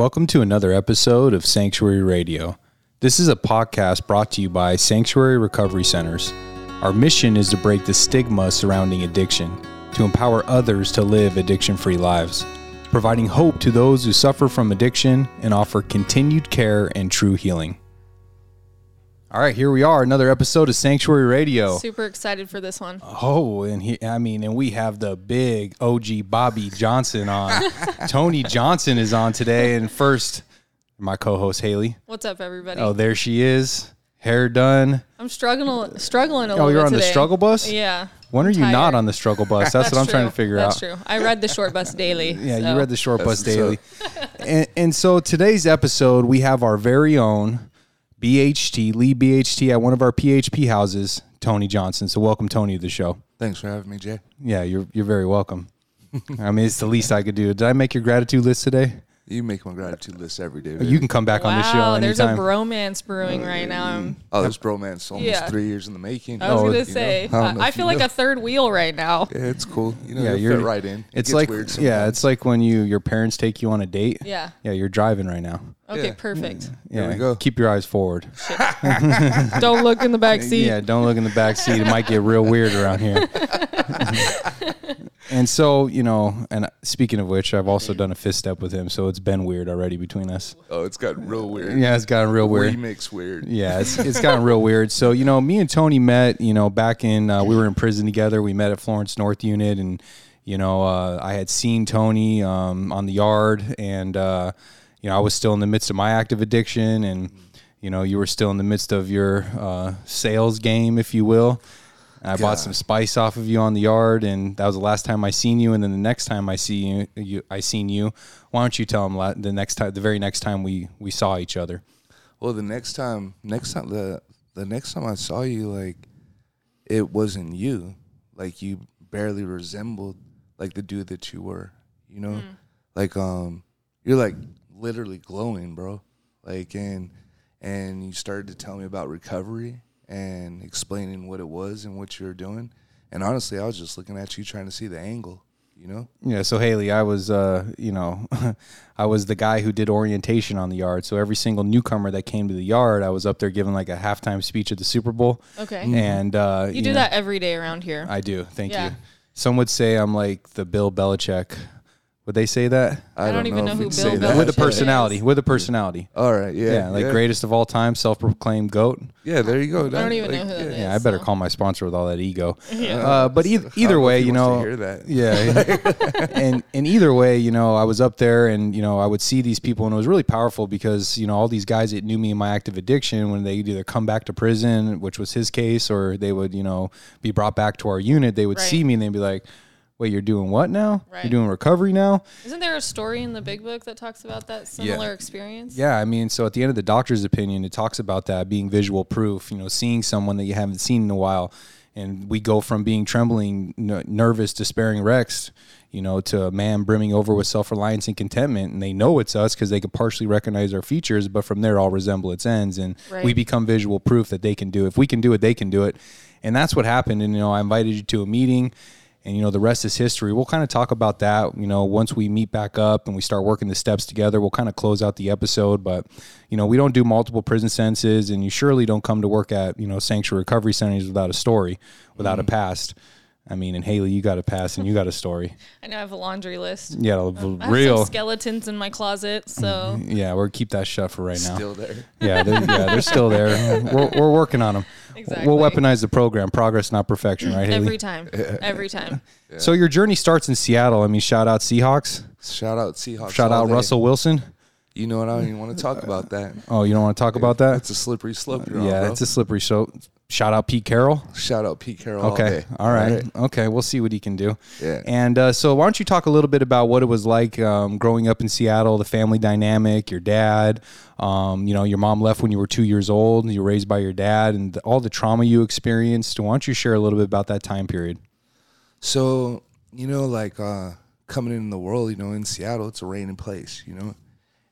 Welcome to another episode of Sanctuary Radio. This is a podcast brought to you by Sanctuary Recovery Centers. Our mission is to break the stigma surrounding addiction, to empower others to live addiction free lives, providing hope to those who suffer from addiction and offer continued care and true healing. All right, here we are, another episode of Sanctuary Radio. Super excited for this one. Oh, and he, I mean, and we have the big OG Bobby Johnson on. Tony Johnson is on today. And first, my co host Haley. What's up, everybody? Oh, there she is. Hair done. I'm struggling, struggling a oh, little. Oh, you're bit on the today. struggle bus? Yeah. When are I'm you not on the struggle bus? That's, what I'm trying to figure That's out. That's true. I read the short bus daily. Yeah, so. you read the short bus daily. and, and so today's episode, we have our very own BHT, Lee BHT at one of our PHP houses, Tony Johnson. So welcome, Tony, to the show. Thanks for having me, Jay. Yeah, you're you're very welcome. I mean, it's the least I could do. Did I make your gratitude list today? You make my gratitude list every day. Oh, you can come back on the show Wow, there's a anytime. bromance brewing right now. Mm-hmm. Mm-hmm. Oh, this bromance almost Yeah. three years in the making. I was Oh, gonna say, I know I, I if feel like know. a third wheel right now. Yeah, it's cool. You know, yeah, yeah, you're fit right in. It It's gets like weird yeah, it's like when you your parents take you on a date. Yeah. Yeah, you're driving right now. Okay, Yeah. perfect. Yeah, we go. Keep your eyes forward. Don't look in the back seat. Yeah, don't look in the back seat. It might get real weird around here. and so, you know, and speaking of which, I've also done a fist step with him, so it's been weird already between us. oh, it's gotten real weird. Yeah, it's gotten real weird. Remix weird. Yeah, it's, it's gotten real weird. So, you know, me and Tony met, you know, back in, uh, we were in prison together. We met at Florence North Unit and, you know, uh, I had seen Tony um, on the yard and, uh, you know, I was still in the midst of my active addiction and, you know, you were still in the midst of your uh, sales game, if you will. I bought some spice off of you on the yard, and that was the last time I seen you. And then the next time I see you, you I seen you. Why don't you tell him la- the next time, the very next time we we saw each other? Well, the next time, next time, the the next time I saw you, like, it wasn't you. Like, you barely resembled like the dude that you were. You know, like um, you're like literally glowing, bro. Like, and and you started to tell me about recovery and explaining what it was and what you were doing. And honestly, I was just looking at you trying to see the angle. You know, Yeah, so Haley, I was, uh, you know, I was the guy who did orientation on the yard. So every single newcomer that came to the yard, I was up there giving like a halftime speech at the Super Bowl. Okay. And uh, You do know, that every day around here. I do. Thank Yeah. you. Some would say I'm like the Bill Belichick. Would they say that? I don't even know if who we'd Bill say Belichick that. with the Belichick is. personality. With the personality. All right, yeah, Yeah, like greatest of all time, self-proclaimed goat. Yeah, there you go. I don't even know who that is. Yeah, I better so. call my sponsor with all that ego. Yeah. Uh, but either, either way, you wants to know, hear that. yeah, and and either way, you know, I was up there, and you know, I would see these people, and it was really powerful because you know, all these guys that knew me in my active addiction, when they either come back to prison, which was his case, or they would, you know, be brought back to our unit, they would Right. see me and they'd be like, "Wait, you're doing what now? Right. You're doing recovery now?" Isn't there a story in the big book that talks about that similar experience? Yeah, I mean, so at the end of the doctor's opinion, it talks about that being visual proof. You know, seeing someone that you haven't seen in a while, and we go from being trembling, n- nervous, despairing wrecks, you know, to a man brimming over with self reliance and contentment, and they know it's us because they could partially recognize our features, but from there, all resemblance ends, and Right. we become visual proof that they can do. If we can do it, they can do it, and that's what happened. And you know, I invited you to a meeting and you know the rest is history. We'll kind of talk about that you know once we meet back up and we start working the steps together we'll kind of close out the episode. But you know we don't do multiple prison sentences and you surely don't come to work at you know sanctuary recovery centers without a story without a mm-hmm. past i mean and haley you got a past and you got a story I know I have a laundry list. yeah I have real some skeletons in my closet, so mm-hmm. yeah we're keep that shut for right now Still there. yeah they're, yeah they're still there we're, we're working on them Exactly. we'll weaponize the program progress not perfection right haley every time, every time. so your journey starts in seattle i mean shout out seahawks Shout out Seahawks. shout out day. russell wilson You know what? I don't even want to talk about that. Oh, you don't want to talk about that? It's a slippery slope. You're on, yeah, bro. it's a slippery slope. Shout out Pete Carroll. Shout out Pete Carroll. all Okay, day. all right. Okay, we'll see what he can do. Yeah. And uh, so, why don't you talk a little bit about what it was like um, growing up in Seattle, the family dynamic, your dad. Um, you know, your mom left when you were two years old. and You were raised by your dad, and all the trauma you experienced. Why don't you share a little bit about that time period? So you know, like uh, coming in the world, you know, in Seattle, it's a raining place, you know,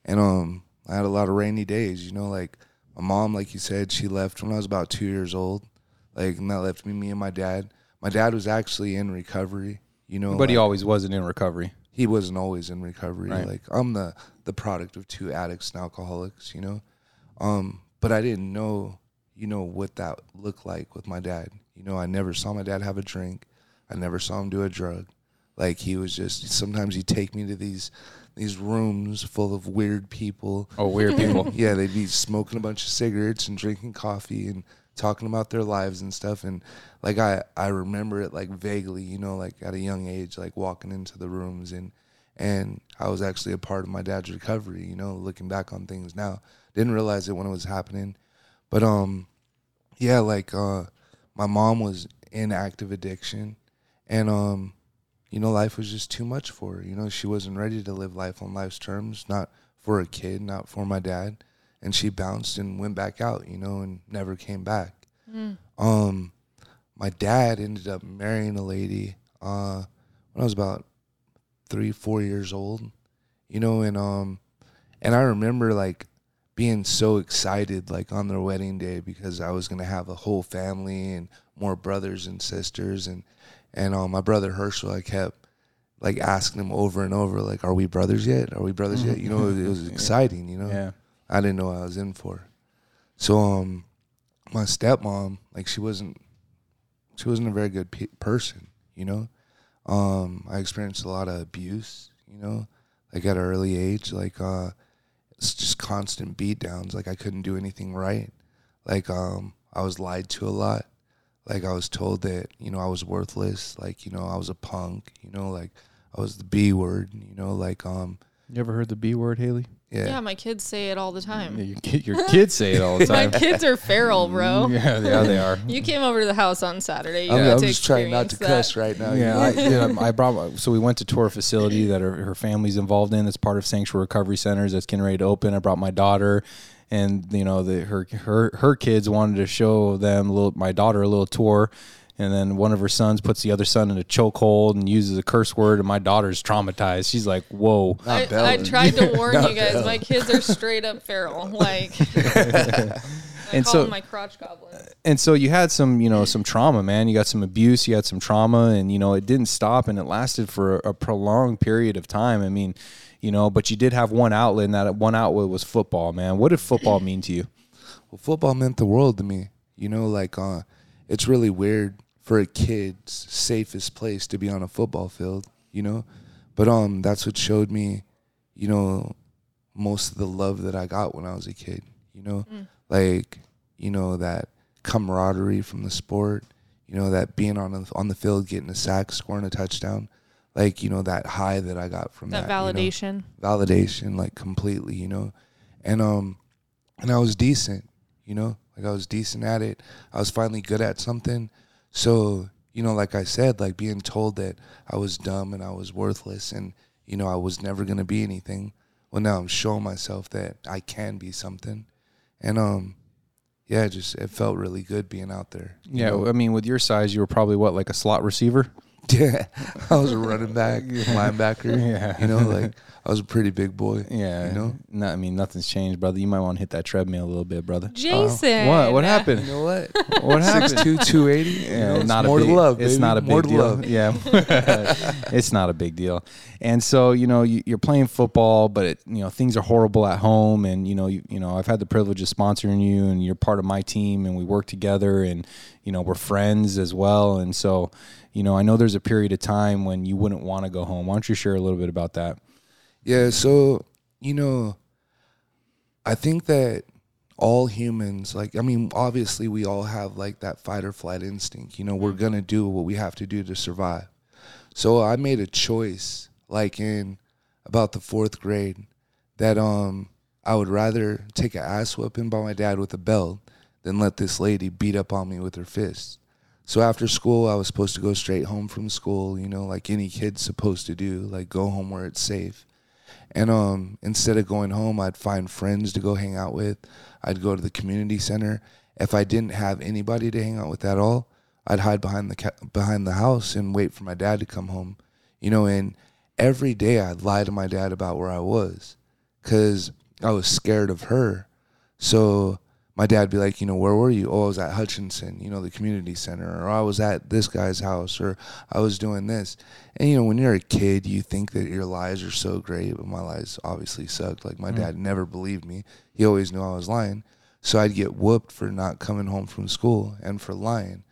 and um, I had a lot of rainy days. You know, like my mom, like you said, she left when I was about two years old. Like, and that left me, me and my dad. My dad was actually in recovery. You know, But he always wasn't in recovery. he wasn't always in recovery. Right. Like I'm the the product of two addicts and alcoholics, you know. Um, but I didn't know, you know, what that looked like with my dad. You know, I never saw my dad have a drink. I never saw him do a drug. Like he was just sometimes he'd take me to these these rooms full of weird people. Oh, weird people. Yeah, they'd be smoking a bunch of cigarettes and drinking coffee and talking about their lives and stuff. And like I, I remember it like vaguely, you know, like at a young age, like walking into the rooms and and I was actually a part of my dad's recovery, you know, looking back on things now. Didn't realize it when it was happening. But um yeah, like uh my mom was in active addiction and um you know, life was just too much for her. You know, she wasn't ready to live life on life's terms, not for a kid, not for my dad. And she bounced and went back out, you know, and never came back. Um, my dad ended up marrying a lady uh, when I was about three, four years old, you know, and um, and I remember like being so excited like on their wedding day because I was gonna have a whole family and more brothers and sisters and and um, my brother Herschel, I kept like asking him over and over, like, "Are we brothers yet? Are we brothers yet?" You know, it, was exciting. You know, Yeah. I didn't know what I was in for. So um, my stepmom, like, she wasn't, she wasn't a very good pe- person. You know, um, I experienced a lot of abuse. You know, like at an early age, like uh, it's just constant beat downs. Like I couldn't do anything right. Like um, I was lied to a lot. Like I was told that you know I was worthless. Like you know I was a punk. You know like I was the B word. You know like um You ever heard the B word, Haley? Yeah. yeah. my kids say it all the Yeah, time. your, kid, your kids say it all the time. My time. kids are feral, bro. Yeah, yeah, they are. You came over to the house on Saturday. You I'm, got I'm to just trying not to experience cuss right now. Yeah. I, yeah, I brought. So we went to tour a facility that her, her family's involved in. That's part of Sanctuary Recovery Centers. That's getting ready to open. I brought my daughter, and you know, the her her her kids wanted to show them a little my daughter a little tour. And then one of her sons puts the other son in a chokehold and uses a curse word, and my daughter's traumatized. She's like, "Whoa!" I, I tried to warn you guys. Bella. My kids are straight up feral. Like, I And call so- them my crotch goblins. and so you had some you know some trauma man you got some abuse you had some trauma and you know it didn't stop and it lasted for a, a prolonged period of time i mean you know but you did have one outlet and that one outlet was football man what did football mean to you Well, football meant the world to me. You know, like uh, it's really weird for a kid's safest place to be on a football field. You know, but um, that's what showed me, you know, most of the love that I got when I was a kid. You know, like you know that camaraderie from the sport. You know that being on the, on the field, getting a sack, scoring a touchdown. Like you know that high that I got from That that, you know? validation. validation like completely you know and um and i was decent you know like i was decent at it i was finally good at something so you know like i said like being told that i was dumb and i was worthless and you know i was never going to be anything well now i'm showing myself that i can be something and um yeah it just it felt really good being out there yeah know? i mean with your size you were probably what like a slot receiver yeah i was a running back linebacker Yeah. you know like i was a pretty big boy yeah you know no, i mean nothing's changed brother you might want to hit that treadmill a little bit brother Jason. what what happened you know what what happened Six two, two eighty. Yeah, not more a big, to love. It's baby. not a big more to deal. love. Yeah, it's not a big deal. And so you know you, you're playing football, but it, you know things are horrible at home, and you know you, you know I've had the privilege of sponsoring you, and you're part of my team, and we work together, and you know we're friends as well. And so you know I know there's a period of time when you wouldn't want to go home. Why don't you share a little bit about that? Yeah. So you know, I think that all humans, like, I mean, obviously, we all have like that fight or flight instinct. You know, we're gonna do what we have to do to survive. So I made a choice, like in about the fourth grade, that um I would rather take an ass whooping by my dad with a belt than let this lady beat up on me with her fists. So after school, I was supposed to go straight home from school, you know, like any kid's supposed to do, like go home where it's safe. And um, instead of going home, I'd find friends to go hang out with. I'd go to the community center. If I didn't have anybody to hang out with at all, I'd hide behind the ca- behind the house and wait for my dad to come home. You know, and every day I'd lie to my dad about where I was, cause I was scared of her. So my dad'd be like, you know, where were you? Oh, I was at Hutchinson, you know, the community center, or I was at this guy's house, or I was doing this. And you know, when you're a kid, you think that your lies are so great, but my lies obviously sucked. Like my mm. dad never believed me; he always knew I was lying. So I'd get whooped for not coming home from school and for lying.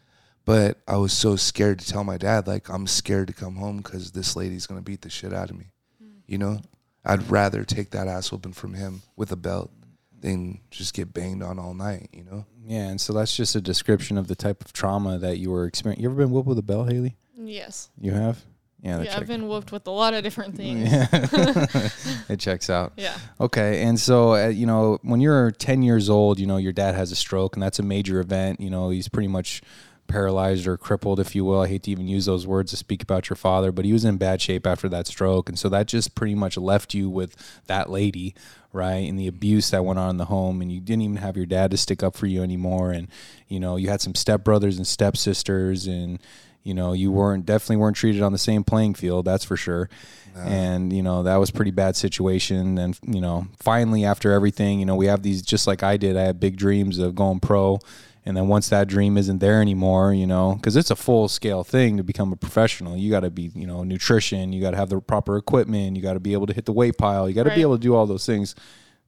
But I was so scared to tell my dad, like, I'm scared to come home because this lady's gonna beat the shit out of me. Mm. You know, I'd rather take that ass whooping from him with a belt than just get banged on all night, you know? Yeah, and so that's just a description of the type of trauma that you were experiencing. You ever been whooped with a bell, Haley? Yes. You have? Yeah, yeah I've been whooped with a lot of different things. Yeah. it checks out. Yeah. Okay, and so uh, you know, when you're 10 years old, you know, your dad has a stroke, and that's a major event. You know, he's pretty much paralyzed or crippled, if you will. I hate to even use those words to speak about your father, but he was in bad shape after that stroke. And so that just pretty much left you with that lady, right? And the abuse that went on in the home. And you didn't even have your dad to stick up for you anymore. And, you know, you had some stepbrothers and stepsisters and, you know, you weren't definitely weren't treated on the same playing field, that's for sure. No. And, you know, that was pretty bad situation. And, you know, finally after everything, you know, we have these just like I did, I had big dreams of going pro and then once that dream isn't there anymore you know because it's a full scale thing to become a professional you got to be you know nutrition you got to have the proper equipment you got to be able to hit the weight pile you got to right. be able to do all those things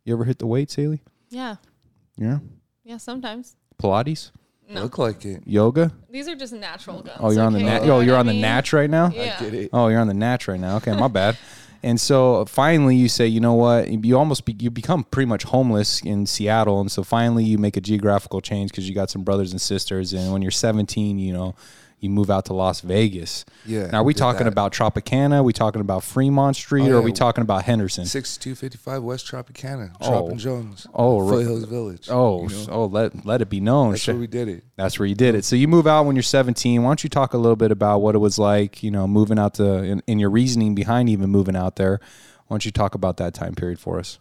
you ever hit the weights haley yeah yeah yeah sometimes pilates no. Look like it. Yoga. These are just natural guns. Oh, you're on the nat. Oh, you're on the natch right now. Yeah. I get it. Oh, you're on the natch right now. Okay, my bad. And so finally, you say, you know what? You almost be, you become pretty much homeless in Seattle, and so finally you make a geographical change because you got some brothers and sisters. And when you're 17, you know, you move out to Las Vegas. Yeah. Now, are we talking that. about Tropicana? Are we talking about Fremont Street? Oh, yeah. Or are we talking about Henderson? 6255 West Tropicana. Oh. Trop and Jones. Oh, Foothills Village. Oh, you know? oh, let let it be known. That's where we did it. That's where you did it. So you move out when you're 17. Why don't you talk a little bit about what it was like, you know, moving out to, in, in your reasoning behind even moving out there? Why don't you talk about that time period for us?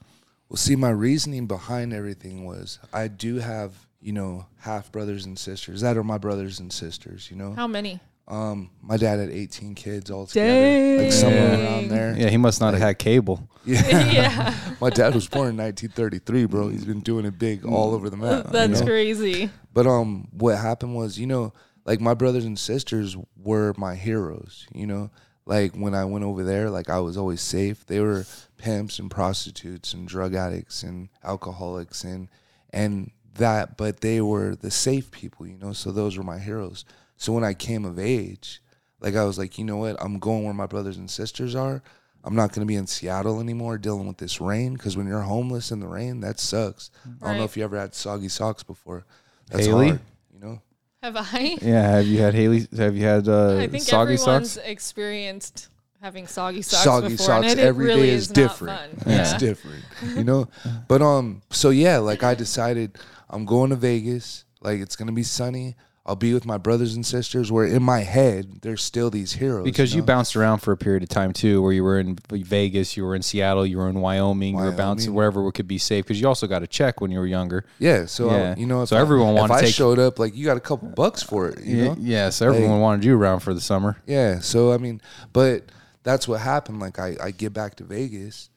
Well, see, my reasoning behind everything was I do have you know, half brothers and sisters. That are my brothers and sisters, you know. How many? Um, my dad had 18 kids altogether, Dang. like somewhere around there. Yeah, he must not like, have had cable. Yeah, yeah. my dad was born in 1933, bro. He's been doing it big all over the map. That's you know? crazy. But um, what happened was, you know, like my brothers and sisters were my heroes. You know, like when I went over there, like I was always safe. They were pimps and prostitutes and drug addicts and alcoholics and and that, but they were the safe people, you know. So those were my heroes. So when I came of age, like I was like, you know what? I'm going where my brothers and sisters are. I'm not going to be in Seattle anymore dealing with this rain because when you're homeless in the rain, that sucks. Right. I don't know if you ever had soggy socks before. That's Haley? hard, you know. Have I? Yeah. Have you had Haley? Have you had uh, I think soggy everyone's socks? experienced having soggy socks soggy before, socks and every really day is, is different. Yeah. It's different, you know. But um, so yeah, like I decided I'm going to Vegas. Like it's gonna be sunny. I'll be with my brothers and sisters. Where in my head, there's still these heroes. Because you, know? bounced around for a period of time too, where you were in Vegas, you were in Seattle, you were in Wyoming, Wyoming. you were bouncing wherever it could be safe. Because you also got a check when you were younger. Yeah, so yeah. I, you know, so I, everyone wanted. If I showed up, like you got a couple bucks for it. You yeah, know? yeah. So everyone like, wanted you around for the summer. Yeah. So I mean, but that's what happened. Like I, I get back to Vegas,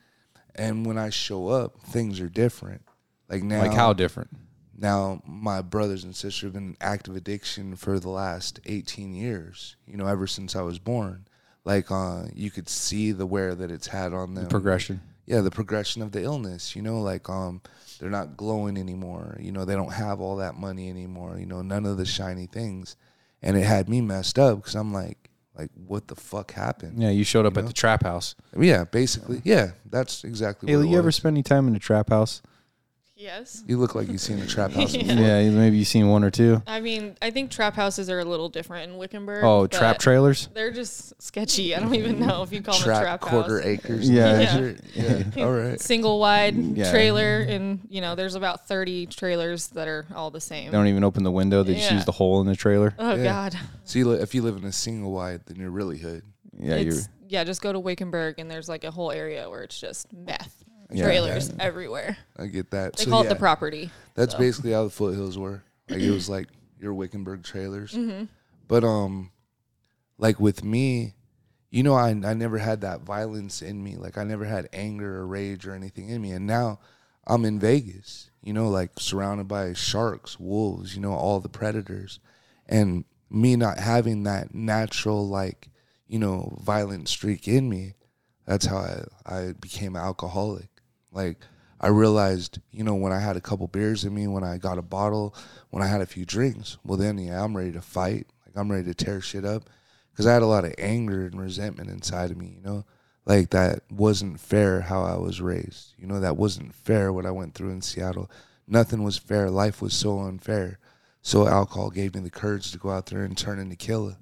and when I show up, things are different. Like now, like how different? Now, my brothers and sisters have been in active addiction for the last 18 years, you know, ever since I was born. Like, uh, you could see the wear that it's had on them. The progression. Yeah, the progression of the illness, you know, like, um, they're not glowing anymore. You know, they don't have all that money anymore, you know, none of the shiny things. And it had me messed up because I'm like, like, what the fuck happened? Yeah, you showed up you at the trap house. Yeah, basically. Yeah, that's exactly what you ever was. spend any time in the trap house? Yes. You look like you've seen a trap house. Yeah. before. Yeah, maybe you've seen one or two. I mean, I think trap houses are a little different in Wickenburg. Oh, trap trailers? They're just sketchy. I don't even know if you call them a Trap trap quarter house. acres. Yeah. yeah. yeah. All right. Single wide Yeah. trailer, and you know, there's about 30 trailers that are all the same. They don't even open the window. They just use the hole in the trailer. oh Yeah. God. So you li- if you live in a single wide, then you're really hood. Yeah, you're. yeah, just go to Wickenburg, and there's like a whole area where it's just meth Yeah. trailers everywhere. I get that. They so call yeah, it the property. That's so. basically how the foothills were. Like it was like your Wickenburg trailers. Mm-hmm. But um, like with me, you know, I I never had that violence in me. Like I never had anger or rage or anything in me. And now, I'm in Vegas, you know, like surrounded by sharks, wolves, you know, all the predators. And me not having that natural, like, you know, violent streak in me, that's how I, I became an alcoholic. Like, I realized, you know, when I had a couple beers in me, when I got a bottle, when I had a few drinks, well, then, yeah, I'm ready to fight. Like, I'm ready to tear shit up. Because I had a lot of anger and resentment inside of me, you know? Like, that wasn't fair how I was raised. You know, that wasn't fair what I went through in Seattle. Nothing was fair. Life was so unfair. So, alcohol gave me the courage to go out there and turn into killer.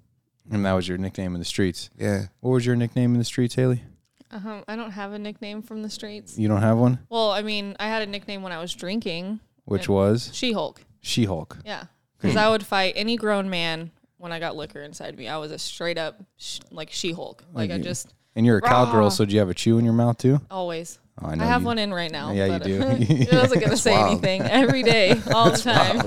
And that was your nickname in the streets. Yeah. What was your nickname in the streets, Haley? Uh-huh. I don't have a nickname from the streets. You don't have one? Well, I mean, I had a nickname when I was drinking. Which was She Hulk. She Hulk. Yeah. Because I would fight any grown man when I got liquor inside me. I was a straight up sh- like She Hulk. Like I you- just And you're a cowgirl, so do you have a chew in your mouth too? always. Oh, I, know have you- one in right now. Yeah, you do. uh, it wasn't gonna say wild. anything every day, all the time.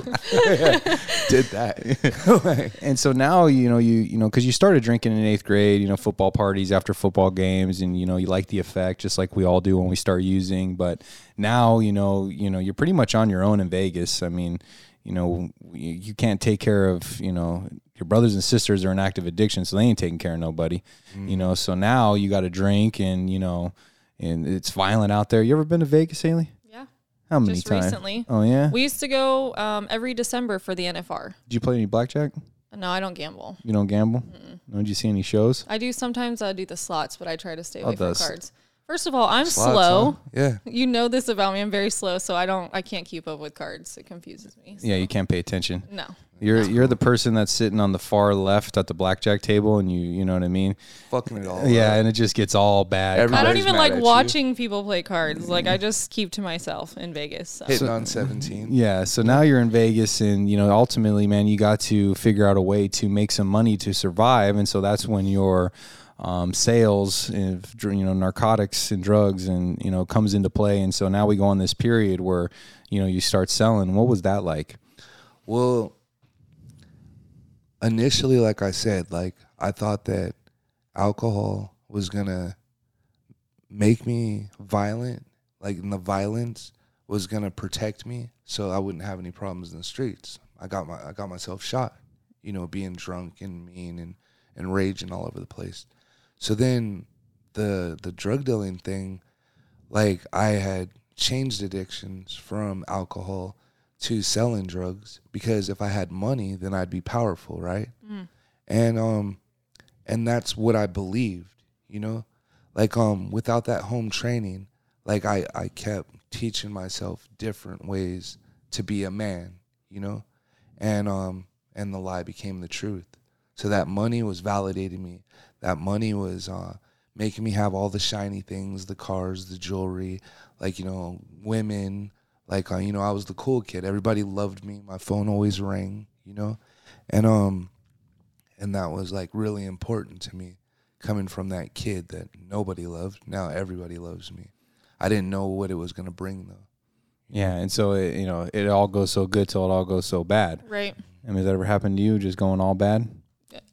Did that. And so now you know you you know because you started drinking in eighth grade, you know football parties after football games, and you know you like the effect just like we all do when we start using. But now you know you know you're pretty much on your own in Vegas. I mean, you know you, you can't take care of you know your brothers and sisters are in active addiction, so they ain't taking care of nobody. You know, so now you got to drink, and you know, and it's violent out there. You ever been to Vegas, Haley? Yeah. How many Just times? recently. Oh yeah. We used to go um, every December for the NFR. Did you play any blackjack? No, I don't gamble. You don't gamble? No, did you see any shows? I do sometimes. I do the slots, but I try to stay away Oh, from those- cards. First of all, I'm Slots, slow. huh? Yeah. You know this about me. I'm very slow, so I don't. I can't keep up with cards. It confuses me. Yeah, you can't pay attention. No. You're you're the person that's sitting on the far left at the blackjack table, and you you know what I mean. Fucking it all. Yeah, up. and it just gets all bad. Every- I don't Everybody's even mad like at you. watching people play cards. Like I just keep to myself in Vegas. So. Hitting on 17. yeah, so now you're in Vegas, and you know ultimately, man, you got to figure out a way to make some money to survive, and so that's when your um, sales, of, you know, narcotics and drugs, and you know, comes into play. And so now we go on this period where you know you start selling. What was that like? Well, initially, like I said, like I thought that alcohol was gonna make me violent, like and the violence was gonna protect me, so I wouldn't have any problems in the streets. I got my I got myself shot, you know, being drunk and mean and and raging all over the place. So then the the drug dealing thing, like I had changed addictions from alcohol to selling drugs because if I had money, then I'd be powerful, right? And um, and that's what I believed, you know, like um, without that home training, like I I kept teaching myself different ways to be a man, you know, and um, and the lie became the truth. So that money was validating me. That money was uh, making me have all the shiny things, the cars, the jewelry, like you know, women. Like uh, you know, I was the cool kid. Everybody loved me. My phone always rang. You know, and um, and that was like really important to me. Coming from that kid that nobody loved, now everybody loves me. I didn't know what it was gonna bring though. Yeah, and so it, you know it all goes so good till it all goes so bad. Right. I mean, has that ever happened to you? Just going all bad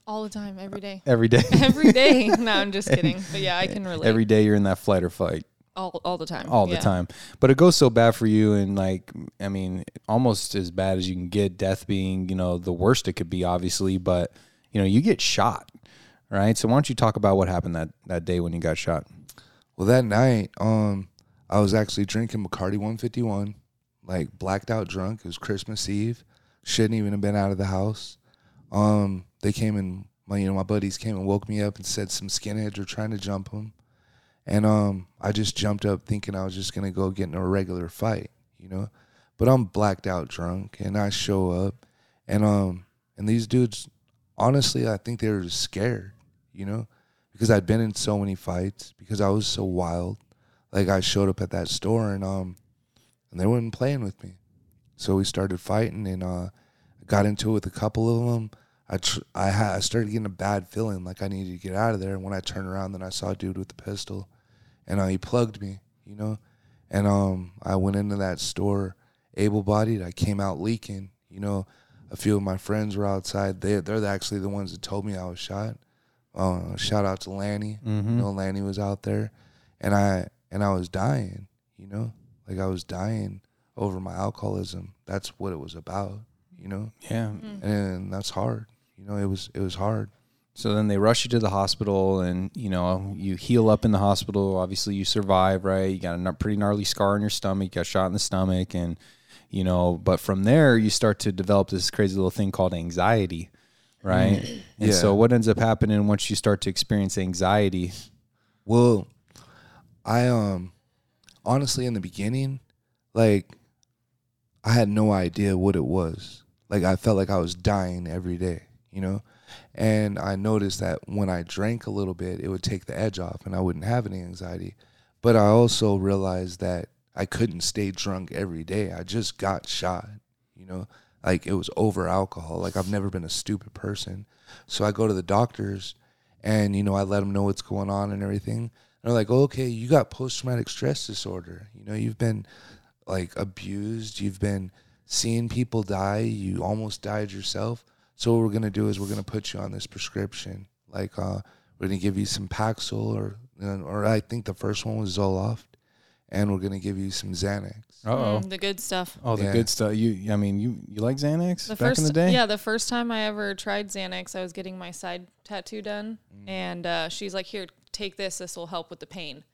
All the time, every day. every day. every day. No, I'm just kidding. But yeah, I can relate. every day you're in that flight or fight all, all the time. all the time. But it goes so bad for you, and like I mean, almost as bad as you can get. Death being you know the worst it could be, obviously. But you know you get shot, right? So why don't you talk about what happened that that day when you got shot? Well, that night, um, I was actually drinking Bacardi 151, like blacked out drunk. It was Christmas Eve. Shouldn't even have been out of the house. Um, they came and my, you know, my buddies came and woke me up and said some skinheads were trying to jump him, and um, I just jumped up thinking I was just gonna go get in a regular fight, you know. But I'm blacked out drunk, and I show up, and um, and these dudes, honestly, I think they were just scared, you know because I'd been in so many fights because I was so wild. Like I showed up at that store and um and they weren't playing with me. So we started fighting and uh got into it with a couple of them. I tr- I had I started getting a bad feeling like I needed to get out of there and when I turned around then I saw a dude with a pistol and uh, he plugged me, you know. And um I went into that store able bodied. I came out leaking, you know. A few of my friends were outside. They they're actually the ones that told me I was shot. Uh, shout out to Lanny. You know, Lanny was out there, and I and I was dying. You know, Like I was dying over my alcoholism. That's what it was about, you know. Yeah. And that's hard. You know, it was it was hard. So then they rush you to the hospital, and you know you heal up in the hospital. Obviously, you survive, right? You got a pretty gnarly scar on your stomach. You got shot in the stomach, and you know. But from there, you start to develop this crazy little thing called anxiety, right? And Yeah. so what ends up happening once you start to experience anxiety? Well, I um honestly in the beginning, like I had no idea what it was. Like I felt like I was dying every day, you know? And I noticed that when I drank a little bit, it would take the edge off and I wouldn't have any anxiety. But I also realized that I couldn't stay drunk every day. I just got shot, you know? Like it was over alcohol. Like I've never been a stupid person. So I go to the doctors and you know I let them know what's going on and everything. And they're like, oh, "Okay, you got post traumatic stress disorder. You know, you've been like abused. You've been seeing people die. You almost died yourself. So what we're gonna do is we're gonna put you on this prescription. Like uh, we're gonna give you some Paxil or or I think the first one was Zoloft, and we're gonna give you some Xanax. Uh oh. Mm, the good stuff. Oh, the Yeah. good stuff. You, I mean, you you like Xanax The back first, in the day? yeah, the first time I ever tried Xanax, I was getting my side tattoo done, and uh, she's like, "Here, take this. This will help with the pain."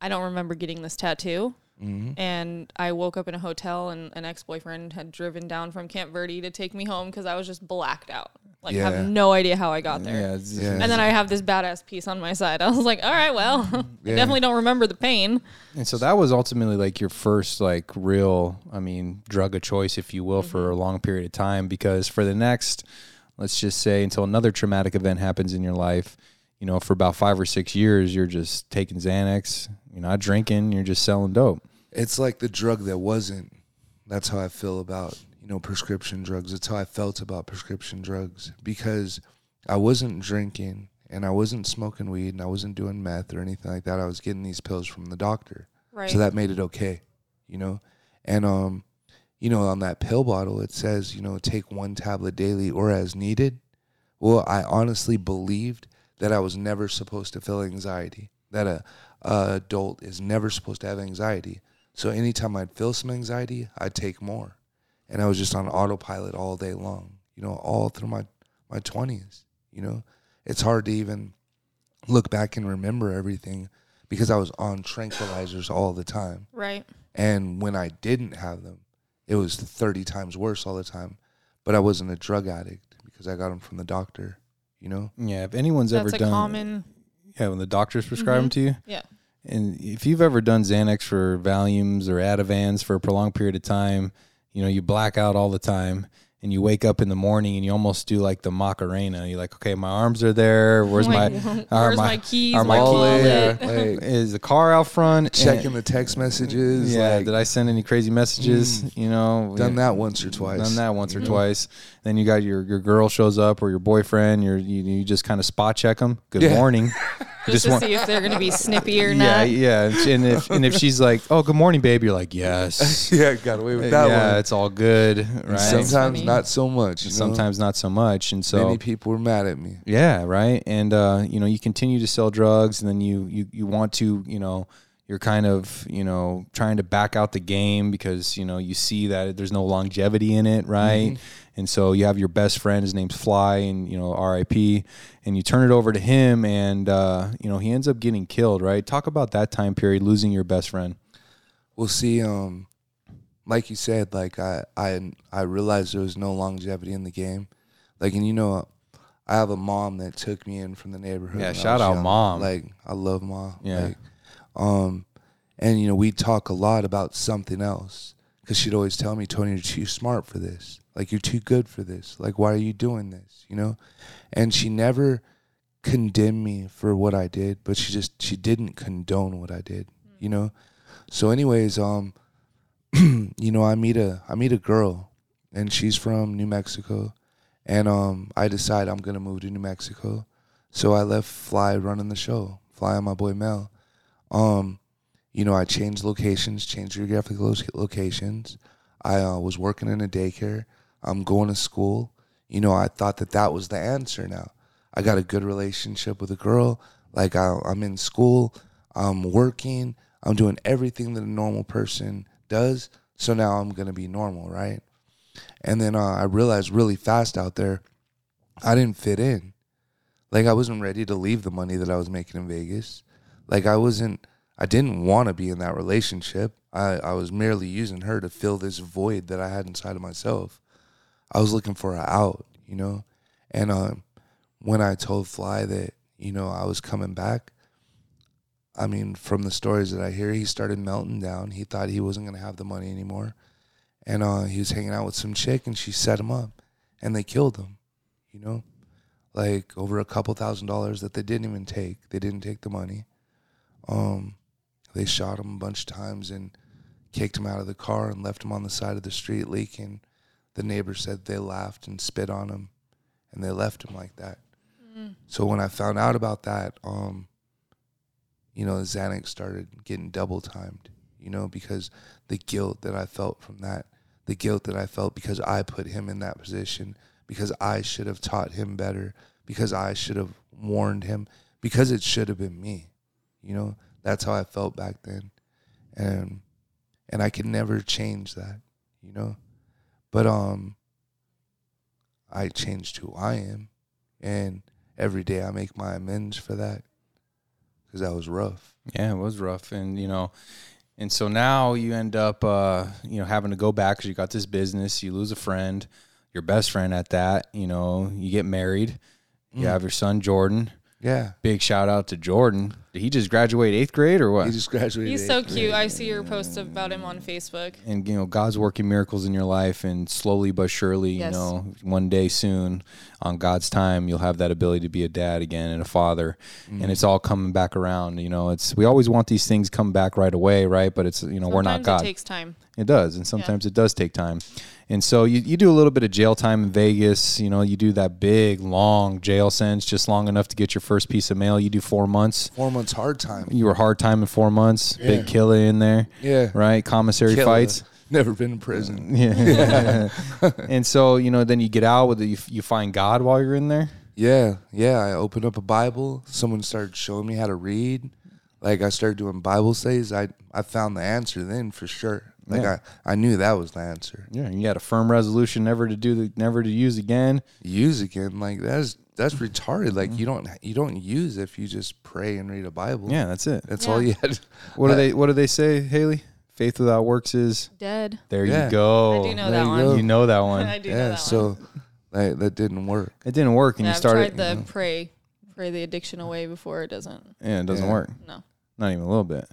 I don't remember getting this tattoo, Mm-hmm. and I woke up in a hotel, and an ex boyfriend had driven down from Camp Verde to take me home because I was just blacked out. Like, Yeah. have no idea how I got there. Yeah, Yeah. And then I have this badass piece on my side. I was like, all right, well, I definitely don't remember the pain. And so that was ultimately like your first like real, I mean, drug of choice, if you will, for mm-hmm. a long period of time. Because for the next, let's just say, until another traumatic event happens in your life, you know, for about five or six years, you're just taking Xanax, you're not drinking, you're just selling dope. It's like the drug that wasn't. That's how I feel about you know prescription drugs. It's how I felt about prescription drugs because I wasn't drinking and I wasn't smoking weed and I wasn't doing meth or anything like that. I was getting these pills from the doctor, Right. so that made it okay, you know. And um, you know, on that pill bottle it says you know take one tablet daily or as needed. Well, I honestly believed that I was never supposed to feel anxiety. That a, a adult is never supposed to have anxiety. So anytime I'd feel some anxiety, I'd take more, and I was just on autopilot all day long. You know, all through my my twenties. You know, it's hard to even look back and remember everything because I was on tranquilizers all the time. right. And when I didn't have them, it was 30 times worse all the time. But I wasn't a drug addict because I got them from the doctor, you know? Yeah, if anyone's That's ever a done, common. yeah, when the doctors prescribe them mm-hmm. to you, Yeah. And if you've ever done Xanax for Valiums or Ativans for a prolonged period of time, you know, you black out all the time and you wake up in the morning and you almost do like the Macarena. You're like, okay, my arms are there. Where's oh my, Like, are where's my, keys? are my my wallet? keys- yeah, like is the car out front? checking And- the text messages. yeah. like, did I send any crazy messages? Mm. You know, done yeah, that once or twice. Done that once or you twice. Then you got your, your girl shows up or your boyfriend. You're, you you just kind of spot check them. Good Yeah. morning. Just, to want- see if they're going to be snippy or yeah, not. yeah. And if and if she's like, "Oh, good morning, babe," you're like, "Yes." yeah, got away with that yeah, one. it's all good, right? Sometimes funny. not so much. you know? Sometimes not so much, and so many people were mad at me. yeah, right. And uh, you know, you continue to sell drugs, and then you you you want to, you know, you're kind of you know trying to back out the game because you know you see that there's no longevity in it, right? And so you have your best friend, his name's Fly, and you know R.I.P. And you turn it over to him, and uh, you know he ends up getting killed, right? Talk about that time period, losing your best friend. We'll see, um, like you said, like I, I, I realized there was no longevity in the game. Like, and you know, I have a mom that took me in from the neighborhood. Yeah, shout out young. mom. Like, I love mom. Yeah. Like, um, and you know, we talk a lot about something else because she'd always tell me, Tony, you're too smart for this. Like, you're too good for this. Like, why are you doing this? You know, and she never condemned me for what I did, but she just she didn't condone what I did. You know. So, anyways, um, you know, I meet a I meet a girl, and she's from New Mexico, and um, I decide I'm gonna move to New Mexico, so I left Fly running the show, Fly and my boy Mel. Um, you know, I changed locations, changed geographic lo- locations. I uh, was working in a daycare. I'm going to school. You know, I thought that that was the answer. Now, I got a good relationship with a girl. Like I, I'm in school. I'm working. I'm doing everything that a normal person does. So now I'm gonna be normal, right? And then uh, I realized really fast out there, I didn't fit in. Like I wasn't ready to leave the money that I was making in Vegas. Like I wasn't. I didn't want to be in that relationship. I, I was merely using her to fill this void that I had inside of myself. I was looking for an out, you know. And um, when I told Fly that you know I was coming back, I mean, from the stories that I hear, he started melting down. He thought he wasn't gonna have the money anymore, and uh, he was hanging out with some chick, and she set him up, and they killed him. You know, like over a couple thousand dollars that they didn't even take. They didn't take the money. Um, they shot him a bunch of times and kicked him out of the car and left him on the side of the street leaking. The neighbors said they laughed and spit on him, and they left him like that. So when I found out about that, um, you know, Xanax started getting double timed, you know, because the guilt that I felt from that, the guilt that I felt because I put him in that position, because I should have taught him better, because I should have warned him, because it should have been me, you know. That's how I felt back then, and and I could never change that, you know. But um, I changed who I am, and every day I make my amends for that because that was rough. Yeah, it was rough, and you know, and so now you end up, uh, you know, having to go back because you got this business. You lose a friend, your best friend at that. You know, you get married. You Mm. have your son Jordan. Yeah, Big shout out to Jordan. Did he just graduate eighth grade or what? he just graduated. He's so cute. grade. I see your post about him on Facebook. and you know God's working miracles in your life, and slowly but surely, Yes. you know, one day soon, on God's time, you'll have that ability to be a dad again and a father, and it's mm. all coming back around. You know, it's we always want these things come back right away, right? But it's you know we're not God. It takes time. It does, and sometimes it does take time. And so you, you do a little bit of jail time in Vegas. You know, you do that big, long jail sentence, just long enough to get your first piece of mail. You do four months. Four months hard time. You were hard time in four months. Big killer in there, Yeah, right? Commissary Killer. fights. Never been in prison. Yeah. and so you know, then you get out with it. You, you find God while you're in there. Yeah, yeah. I opened up a Bible. Someone started showing me how to read. Like I started doing Bible studies. I I found the answer then for sure. Like Yeah. I I knew that was the answer. Yeah, and you got a firm resolution never to do the never to use again. Use again. Like that's that's mm-hmm. retarded. Like mm-hmm. you don't you don't use if you just pray and read a Bible. Yeah, that's it. that's Yeah. all you had. What do they What do they say, Haley? Faith without works is Dead. there. Yeah. You go. I do know there that you one. go. You know that one. I do know Yeah. that So one. that that didn't work. It didn't work, and Yeah, you I've started. tried the mm-hmm. pray, pray the addiction away before it doesn't. yeah, it doesn't Yeah. work. No. Not even a little bit.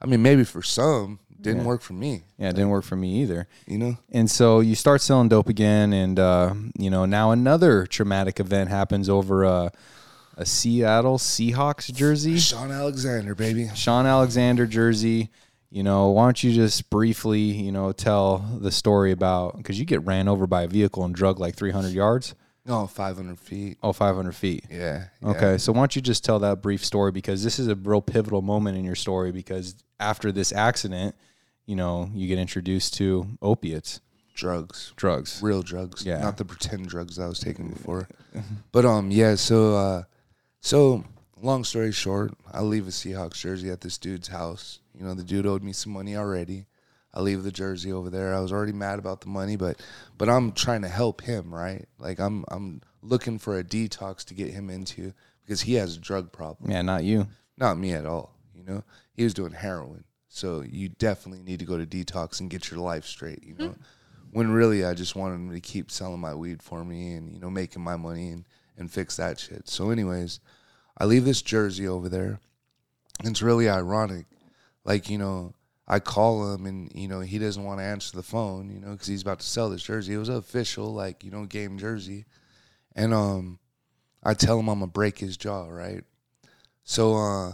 I mean, maybe for some, didn't Yeah. work for me. Yeah, it didn't work for me either. You know. And so you start selling dope again, and uh, you know now another traumatic event happens over uh, a Seattle Seahawks jersey, Shaun Alexander, baby. Shaun Alexander jersey. You know, why don't you just briefly, you know, tell the story about because you get ran over by a vehicle and drug like 300 yards, Oh, 500 feet. oh 500 feet. Yeah. yeah. Okay, so why don't you just tell that brief story because this is a real pivotal moment in your story because after this accident, you know, you get introduced to opiates, Drugs. drugs. real drugs, Yeah. not the pretend drugs I was taking before. but um, yeah. So uh, so long story short, I leave a Seahawks jersey at this dude's house. You know, the dude owed me some money already. I leave the jersey over there. I was already mad about the money, but but I'm trying to help him, right? Like I'm I'm looking for a detox to get him into because he has a drug problem. Yeah, not you. Not me at all. You know, he was doing heroin, so you definitely need to go to detox and get your life straight. You know, when really I just wanted him to keep selling my weed for me and you know making my money and and fix that shit. So, anyways, I leave this jersey over there. It's really ironic, like you know. I call him and you know he doesn't want to answer the phone, you know, because he's about to sell this jersey. It was official, like you know, game jersey, and um, I tell him I'm gonna break his jaw, right? So uh,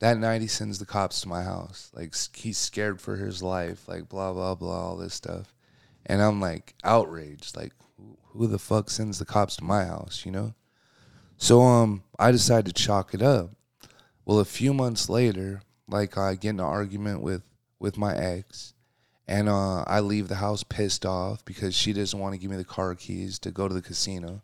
that night he sends the cops to my house. Like he's scared for his life. Like blah blah blah, all this stuff. And I'm like outraged. Like who, the fuck sends the cops to my house? You know. So um, I decided to chalk it up. Well, a few months later, like I get in an argument with with my ex, and uh, I leave the house pissed off because she doesn't want to give me the car keys to go to the casino.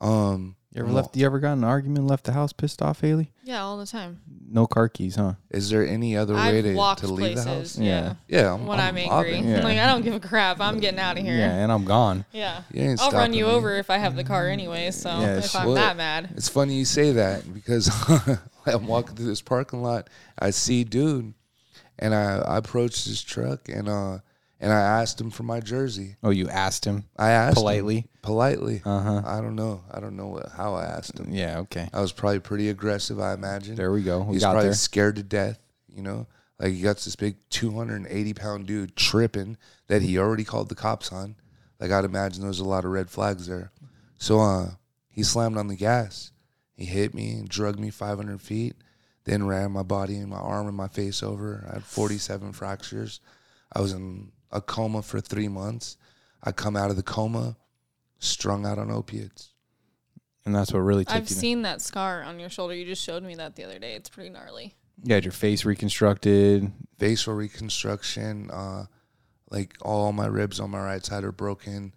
Um, You ever I'm left? You ever got an argument, left the house pissed off, Haley? Yeah, all the time. No car keys, huh? Is there any other way I've to, walked to leave places. the house? Yeah. Yeah, I'm, When I'm, angry, mobbing. Yeah. like I don't give a crap. I'm getting out of here. Yeah, and I'm gone. Yeah. You ain't I'll run stopping you me. over if I have the car anyway. So Yeah, if I'm well, that mad, It's funny you say that because I'm walking through this parking lot. I see dude, and I, I approached his truck and uh and I asked him for my jersey. Oh, you asked him I asked him politely. politely. Uh huh. I don't know. I don't know what, how I asked him. Yeah. Okay. I was probably pretty aggressive. I imagine. There we go. We He's got probably there. scared to death. You know, like he got this big 280 pound dude tripping that he already called the cops on. Like I'd imagine there was a lot of red flags there. So uh, he slammed on the gas. He hit me and drugged me 500 feet. Then ran my body and my arm and my face over. I had 47 fractures. I was in a coma for three months. I come out of the coma, strung out on opiates. And that's what really took I've you. to- seen that scar on your shoulder. You just showed me that the other day. It's pretty gnarly. you had your face reconstructed. facial reconstruction. Uh, like all my ribs on my right side are broken.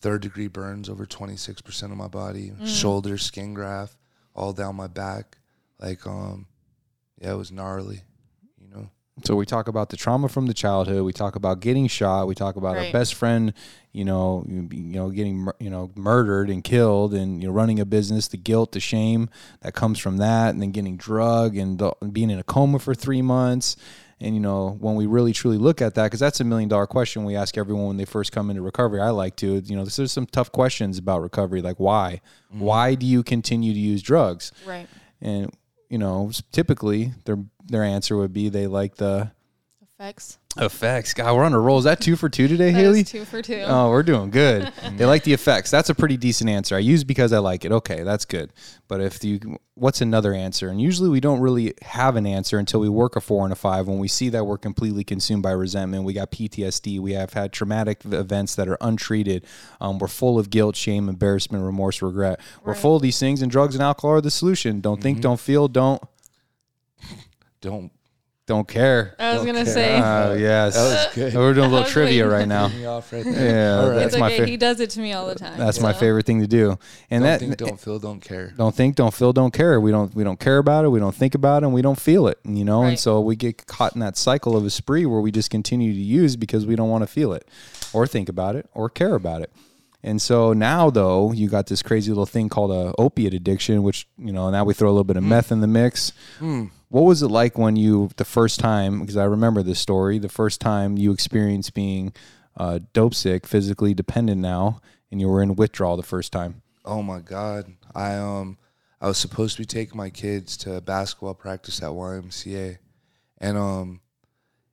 Third degree burns over 26% of my body. Shoulder skin graft all down my back. Like, um, yeah, it was gnarly, you know? So we talk about the trauma from the childhood. We talk about getting shot. We talk about our best friend, you know, you you know, getting you know murdered and killed, and you know, running a business. The guilt, the shame that comes from that, and then getting drug and the, being in a coma for three months. And you know, when we really truly look at that, because that's a million dollar question we ask everyone when they first come into recovery. I like to, you know, there's some tough questions about recovery, like why, mm-hmm. why do you continue to use drugs? Right. And you know, typically their their answer would be they like the Effects. effects. God, we're on a roll. Is that two for two today, That Haley? is two for two. Oh, we're doing good. they like the effects. That's a pretty decent answer. I use because I like it. Okay, that's good. But if you, what's another answer? And usually we don't really have an answer until we work a four and a five. When we see that we're completely consumed by resentment, we got PTSD. We have had traumatic events that are untreated. Um, we're full of guilt, shame, embarrassment, remorse, regret. We're full of these things, and drugs and alcohol are the solution. Don't think, don't feel, don't Don't. Don't care. I was Don't gonna care. say. Oh yes, That was good. we're doing a little trivia waiting. right now. off right there. Yeah, All right. that's it's my okay. favorite. He does it to me all the time. That's my favorite thing to do. And don't that think, don't feel, don't care. don't think, don't feel, don't care. We don't we don't care about it. We don't think about it, and we don't feel it. You know, and so we get caught in that cycle of a spree where we just continue to use because we don't want to feel it, or think about it, or care about it. And so now, though, you got this crazy little thing called a opiate addiction, which you know now we throw a little bit of meth in the mix. What was it like when you the first time? Because I remember this story. The first time you experienced being uh, dope sick, physically dependent now, and you were in withdrawal the first time. Oh my God. I, um, I was supposed to be taking my kids to basketball practice at YMCA. And, um,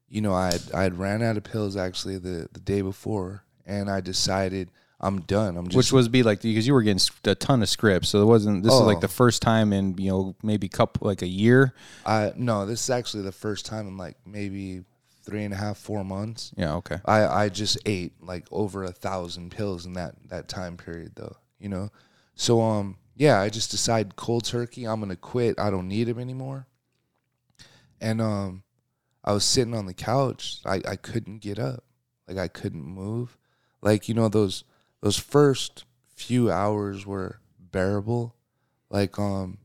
you know, I had, I had ran out of pills actually the, the day before, and I decided I'm done. I'm just which was be like because you were getting a ton of scripts, so it wasn't. This is like Oh. the first time in you know maybe couple like a year. I no, this is actually the first time in like maybe three and a half, four months. Yeah, okay. I, I just ate like over a thousand pills in that, that time period though, you know? So um yeah, I just decided cold turkey, I'm gonna quit. I don't need him anymore. And um I was sitting on the couch. I, I couldn't get up. Like I couldn't move. Like, you know, those those first few hours were bearable. Like um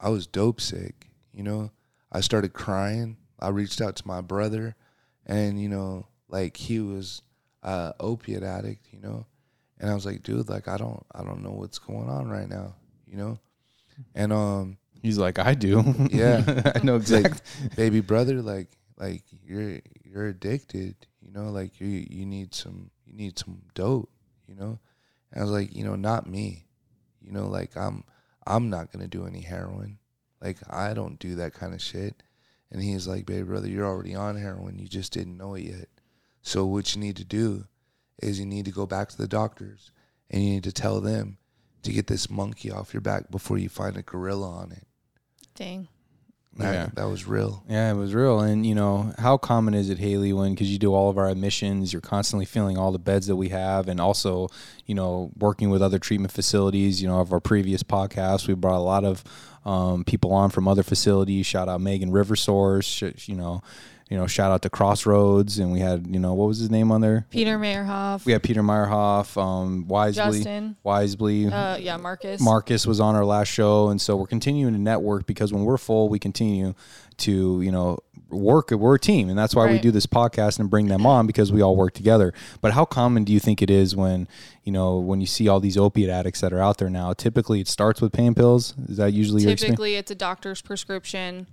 I was dope sick, you know. I started crying. I reached out to my brother and you know, like he was a opiate addict, you know. And I was like, dude, like I don't I don't know what's going on right now, you know? And um He's like, I do. Yeah. I know it's like, exactly. baby brother, like like you're you're addicted, you know, like you you need some you need some dope, you know. And I was like, you know, not me. You know, like I'm I'm not gonna do any heroin. Like I don't do that kind of shit. And he's like, baby brother, you're already on heroin. You just didn't know it yet. So what you need to do is you need to go back to the doctors and you need to tell them to get this monkey off your back before you find a gorilla on it. Dang. That, Yeah. that was real. Yeah, it was real. And you know, how common is it, Haley, when because you do all of our admissions, you're constantly filling all the beds that we have, and also, you know, working with other treatment facilities. You know, of our previous podcasts, we brought a lot of um, people on from other facilities. Shout out Megan Riversource. You know, you know, shout out to Crossroads, and we had you know what was his name on there? Peter Meyerhoff. We had Peter Meyerhoff, um, Wisely, Justin. Wisely. Uh, yeah, Marcus. Marcus was on our last show, and so we're continuing to network because when we're full, we continue to you know work. We're a team, and that's why we do this podcast and bring them on because we all work together. But how common do you think it is when you know when you see all these opiate addicts that are out there now? Typically, it starts with pain pills. Is that usually your? Typically, it's a doctor's prescription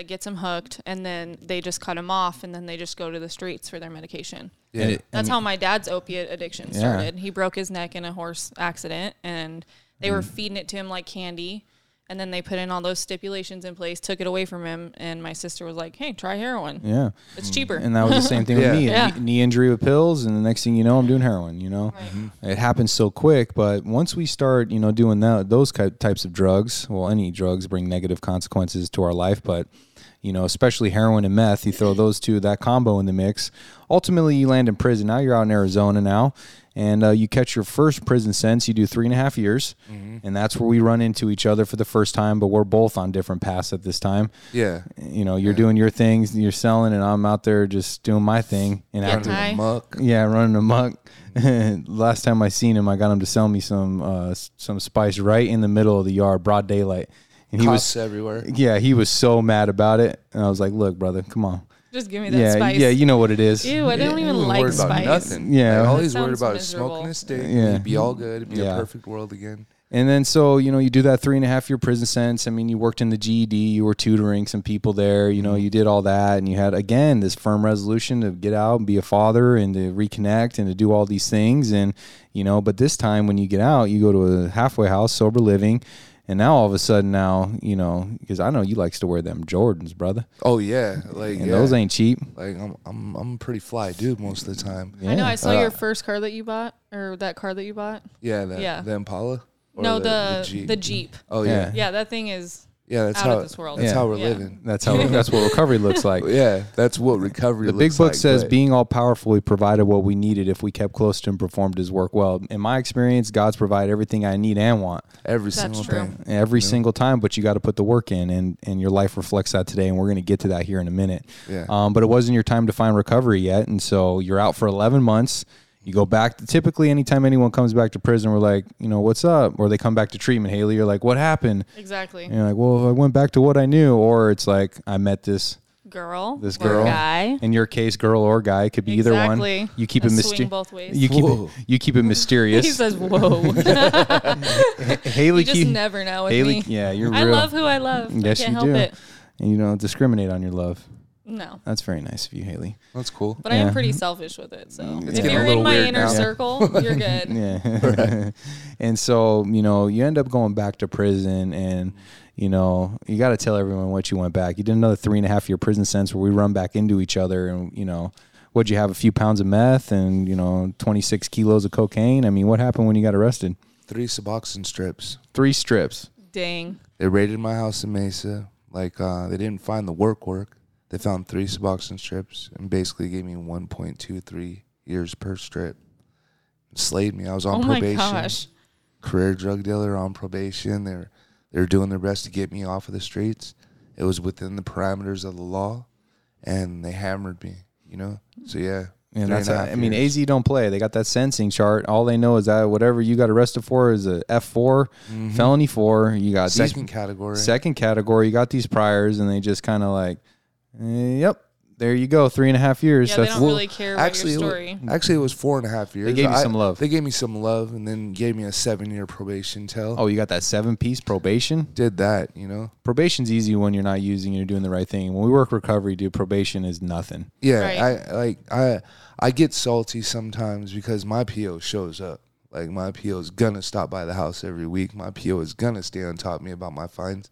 that gets them hooked, and then they just cut them off, and then they just go to the streets for their medication. Yeah. It- That's how my dad's opiate addiction Yeah. started. He broke his neck in a horse accident, and they were Mm. feeding it to him like candy. And then they put in all those stipulations in place, took it away from him, and my sister was like, "Hey, try heroin. Yeah, It's cheaper." and that was the same thing Yeah. with me. Yeah. Knee, knee injury with pills, and the next thing you know, I'm doing heroin. You know, it happens so quick. But once we start, you know, doing that, those types of drugs, well, any drugs bring negative consequences to our life, but you know, especially heroin and meth, you throw those two, that combo in the mix. Ultimately, you land in prison. Now you're out in Arizona now, and uh, you catch your first prison sentence. You do three and a half years, and that's where we run into each other for the first time. But we're both on different paths at this time Yeah. you know, you're doing your things, you're selling, and I'm out there just doing my thing and Getting acting. Muck. Yeah, running amok. Last time I seen him, I got him to sell me some uh, some spice right in the middle of the yard, broad daylight, and he Costs was everywhere. yeah, he was so mad about it, and I was like, "Look, brother, come on, Just give me that yeah, spice. yeah, you know what it is." Ew, I don't He even like worried about spice. Nothing. Yeah. Like, all he's worried about miserable. is smoking a stick. Yeah. He'd be all good. It'd be Yeah. a perfect world again. And then so you know you do that three and a half year prison sentence. I mean you worked in the GED, you were tutoring some people there. You know mm-hmm. you did all that, and you had again this firm resolution to get out and be a father and to reconnect and to do all these things. And you know, but this time when you get out, you go to a halfway house, sober living, and now all of a sudden now you know because I know you likes to wear them Jordans, brother, Oh yeah, like and yeah. those ain't cheap. like I'm I'm I'm a pretty fly dude most of the time. I know. I saw Uh, your first car that you bought, or that car that you bought. Yeah, the, Yeah. the Impala. Or no, the the Jeep. Jeep. Oh yeah, Yeah. Yeah, that thing is. Yeah. That's Out how of this world. that's Yeah. how we're Yeah. living. That's how that's what recovery looks like. Yeah, that's what recovery. The big looks book like, says but- being all powerful, he provided what we needed if we kept close to him, performed his work well. In my experience, God's provided everything I need and want every That's single true. thing. every single time, but you got to put the work in, and and your life reflects that today. And we're going to get to that here in a minute. Yeah. Um, but it wasn't your time to find recovery yet, and so you're out for 11 months. You go back. To, typically, anytime anyone comes back to prison, we're like, you know, what's up? Or they come back to treatment. Haley, you're like, what happened? Exactly. And you're like, well, I went back to what I knew. Or it's like, I met this Girl. This or girl. Guy. in your case, girl or guy, could be either one. You keep A it swing mysterious. both ways. You keep it, you keep it mysterious. he says, "Whoa." Haley, you just keep- never know with Haley, me. yeah, you're I real. love who I love. Yes, I can't you help do. it. and you don't discriminate on your love. No. That's very nice of you, Haley. That's cool. But I Yeah. am pretty selfish with it. So if getting a you're little in my weird inner now. circle, you're good. Yeah. and so, you know, you end up going back to prison and, you know, you got to tell everyone what you went back. You did another three and a half year prison sentence where we run back into each other and, you know, what'd you have? A few pounds of meth and, you know, 26 kilos of cocaine. I mean, what happened when you got arrested? Three Suboxone strips. Three strips. Dang. They raided my house in Mesa. Like uh, they didn't find the work work. They found three Suboxone strips and basically gave me 1.23 years per strip. Slayed me. I was on oh my probation. gosh. Career drug dealer on probation. They're they're doing their best to get me off of the streets. It was within the parameters of the law, and they hammered me. You know. So yeah. And that's, and a how, half I mean. AZ don't play. They got that sensing chart. All they know is that whatever you got arrested for is a F 4 felony four. You got these Mm-hmm. second category. second category. You got these priors, and they just kind of like, eh, yep, there you go, three and a half years. Yeah, they That's don't really care about actually, your it wa- story. actually, it was four and a half years. They gave you I- some love. They gave me some love, and then gave me a seven-year probation tell. oh, you got that seven piece probation. did that, you know? Probation's easy when you're not using, you're doing the right thing. When we work recovery, dude, probation is nothing. Yeah, Right. I like I I get salty sometimes because my PO shows up. Like my PO is gonna stop by the house every week. My PO is gonna stay on top of me about my fines.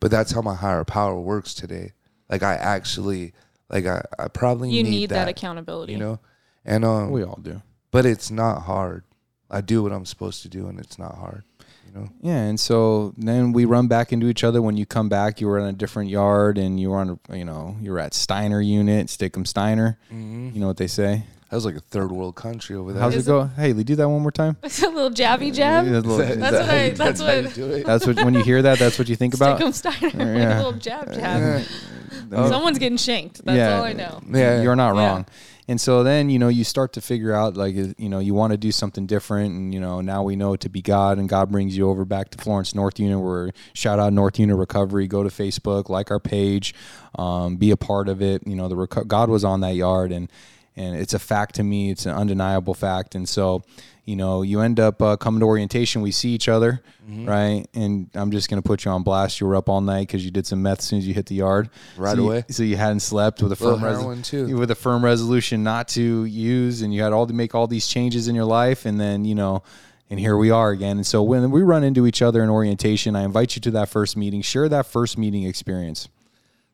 But that's how my higher power works today. Like I actually like I, I probably You need, need that, that, accountability. You know? And um We all do. but it's not hard. I do what I'm supposed to do and it's not hard. You know? Yeah, and so then we run back into each other. When you come back, you were in a different yard, and you were on, a, you know, you were at Stiner unit, Stickum Stiner. Mm-hmm. You know what they say? That was like a third world country over there. How's Is it go? Haley, do that one more time. It's a little jabby jab. Yeah, a little- Is That's that what I- you- that's how you what- do it? That's what when you hear that, that's what you think about. Stickum Stiner. Yeah. a little jab jab. Someone's getting shanked. That's Yeah. all I know. Yeah. you're not Yeah. wrong. And so then, you know, you start to figure out like, you know, you want to do something different. And, you know, now we know it to be God and God brings you over back to Florence North Unit where shout out North Unit Recovery, go to Facebook, like our page, um, be a part of it. You know, the reco- God was on that yard and, and it's a fact to me. It's an undeniable fact. And so, you know, you end up uh, coming to orientation. We see each other, Mm-hmm. right? And I'm just gonna put you on blast. You were up all night because you did some meth as soon as you hit the yard, Right So you- away. so you hadn't slept with a firm too. with a firm resolution not to use, and you had all to make all these changes in your life, and then you know. And here we are again. And so when we run into each other in orientation, I invite you to that first meeting. Share that first meeting experience.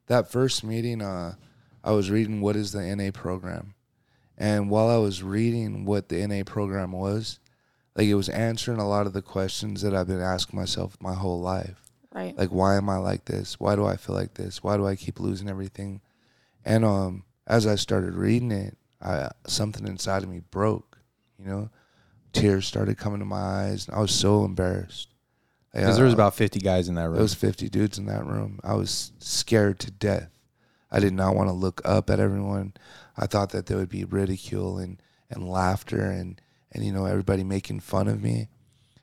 that first meeting, uh, I was reading what is the NA program, and while I was reading what the NA program was, like it was answering a lot of the questions that I've been asking myself my whole life. Right. Like, why am I like this? Why do I feel like this? Why do I keep losing everything? And um, as I started reading it, I something inside of me broke. You know, tears started coming to my eyes. and I was so embarrassed. Like, Because there was about 50 guys in that room. there was 50 dudes in that room. I was scared to death. I did not want to look up at everyone. I thought that there would be ridicule and, and laughter and, and, you know, everybody making fun of me.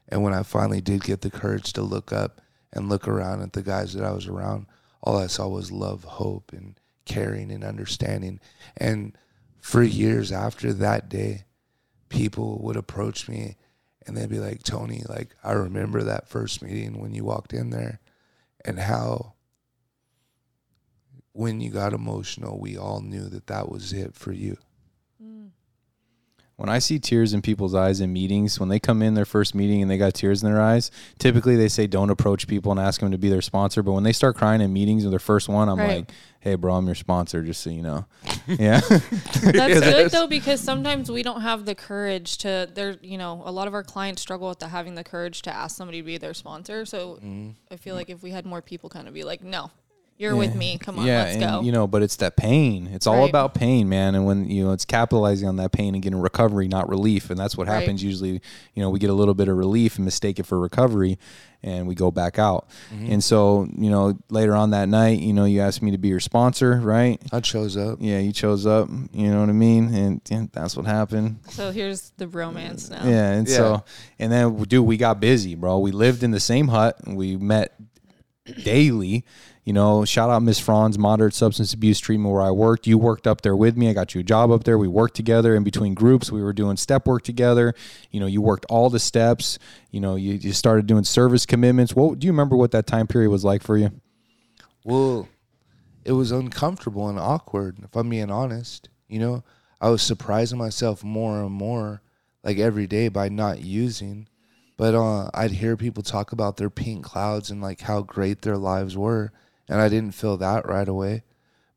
And when I finally did get the courage to look up and look around at the guys that I was around, all I saw was love, hope, and caring and understanding. And for years after that day, people would approach me and they'd be like, Tony, like, I remember that first meeting when you walked in there and how when you got emotional, we all knew that that was it for you. When I see tears in people's eyes in meetings, when they come in their first meeting and they got tears in their eyes, typically they say don't approach people and ask them to be their sponsor. But when they start crying in meetings or their first one, I'm Right. like, hey, bro, I'm your sponsor, just so you know. yeah. That's good though because sometimes we don't have the courage to there you know a lot of our clients struggle with the, having the courage to ask somebody to be their sponsor so mm-hmm. I feel like if we had more people kind of be like no you're with me come on yeah, let's and, go You know, but it's that pain. It's all Right. about pain, man. And when you know, it's capitalizing on that pain and getting recovery, not relief. And that's what Right. happens usually. You know, we get a little bit of relief and mistake it for recovery, and we go back out. Mm-hmm. And so, you know, later on that night, you know, you asked me to be your sponsor, right? I chose up. Yeah, you chose up. You know what I mean? And yeah, that's what happened. so here's the romance now Yeah, and Yeah. so and then dude, we got busy, bro. We lived in the same hut. We met daily. You know, shout out Miss Franz, moderate substance abuse treatment where I worked. You worked up there with me. I got you a job up there. We worked together in between groups. We were doing step work together. You know, you worked all the steps. You know, you, you started doing service commitments. What do you remember what that time period was like for you? Well, it was uncomfortable and awkward, if I'm being honest. You know, I was surprising myself more and more, like every day, by not using. But uh, I'd hear people talk about their pink clouds and like how great their lives were, and I didn't feel that right away.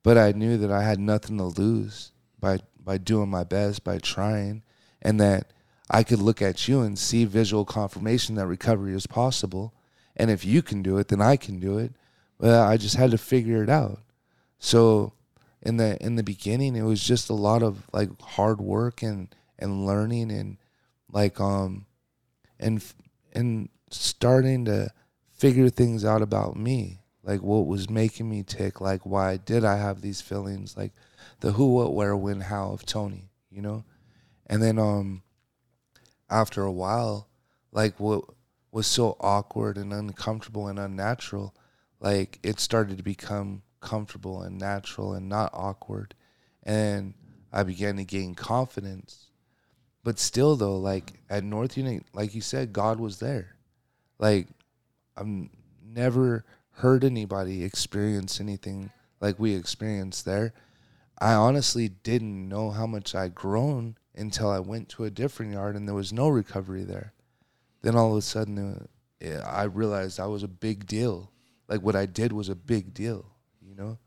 But I knew that I had nothing to lose by by doing my best, by trying, and that I could look at you and see visual confirmation that recovery is possible. And if you can do it, then I can do it. Well, I just had to figure it out. So in the in the beginning, it was just a lot of like hard work and and learning and like um and and starting to figure things out about me, like what was making me tick, like why did I have these feelings, like the who, what, where, when, how of Tony, you know, and then um after a while, like what was so awkward and uncomfortable and unnatural, like it started to become comfortable and natural and not awkward. And I began to gain confidence. But still though, like at North Unit, like you said, God was there. Like I'm never heard anybody experience anything like we experienced there. I honestly didn't know how much I'd grown until I went to a different yard and there was no recovery there. Then all of a sudden, uh, I realized I was a big deal. Like what I did was a big deal, you know?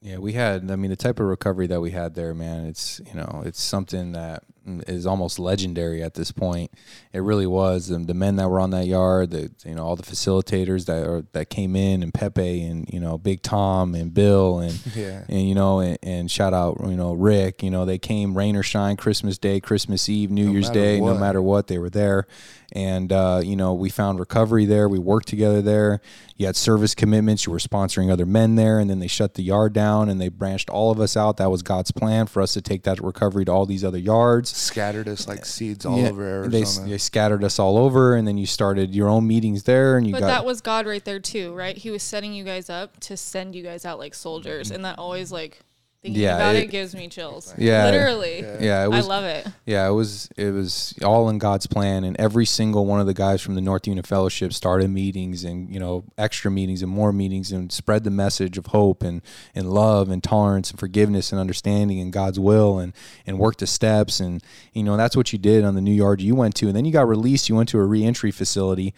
Yeah, we had. I mean, the type of recovery that we had there, man. It's you know, it's something that is almost legendary at this point. It really was. And the men that were on that yard, the you know all the facilitators that are, that came in, and Pepe, and you know Big Tom, and Bill, and Yeah. and you know and, and shout out you know Rick. You know they came rain or shine, Christmas Day, Christmas Eve, New Year's matter Day, no matter what, they were there. And uh, you know we found recovery there. We worked together there. You had service commitments. You were sponsoring other men there, and then they shut the yard down and they branched all of us out. That was God's plan for us to take that recovery to all these other yards. Scattered us like seeds all Yeah, over They, Arizona. they scattered us all over, and then you started your own meetings there, and you But got that was God right there too, right? He was setting you guys up to send you guys out like soldiers, mm-hmm. and that always like thinking Yeah, about it, it- gives me chills. Yeah. literally. yeah. It was I love it. Yeah, it was it was all in God's plan, and every single one of the guys from the North Unit Fellowship started meetings and you know extra meetings and more meetings and spread the message of hope and and love and tolerance and forgiveness and understanding and God's will and and work the steps and you know that's what you did on the new yard you went to, and then you got released. You went to a reentry facility,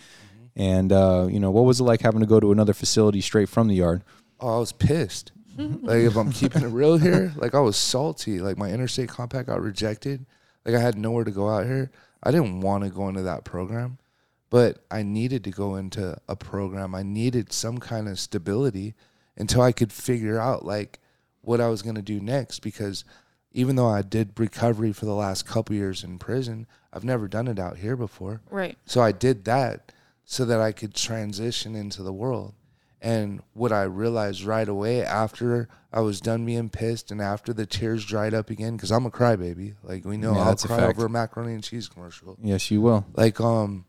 and uh, you know what was it like having to go to another facility straight from the yard? oh, I was pissed. like if I'm keeping it real here, like I was salty. Like my interstate compact got rejected. Like I had nowhere to go out here. I didn't want to go into that program, but I needed to go into a program. I needed some kind of stability until I could figure out like what I was going to do next because even though I did recovery for the last couple years in prison, I've never done it out here before. Right. So I did that so that I could transition into the world. And what I realized right away after I was done being pissed and after the tears dried up again, because I'm a crybaby. Like we know Yeah, I'll cry over a macaroni and cheese commercial. Yes, you will. Like um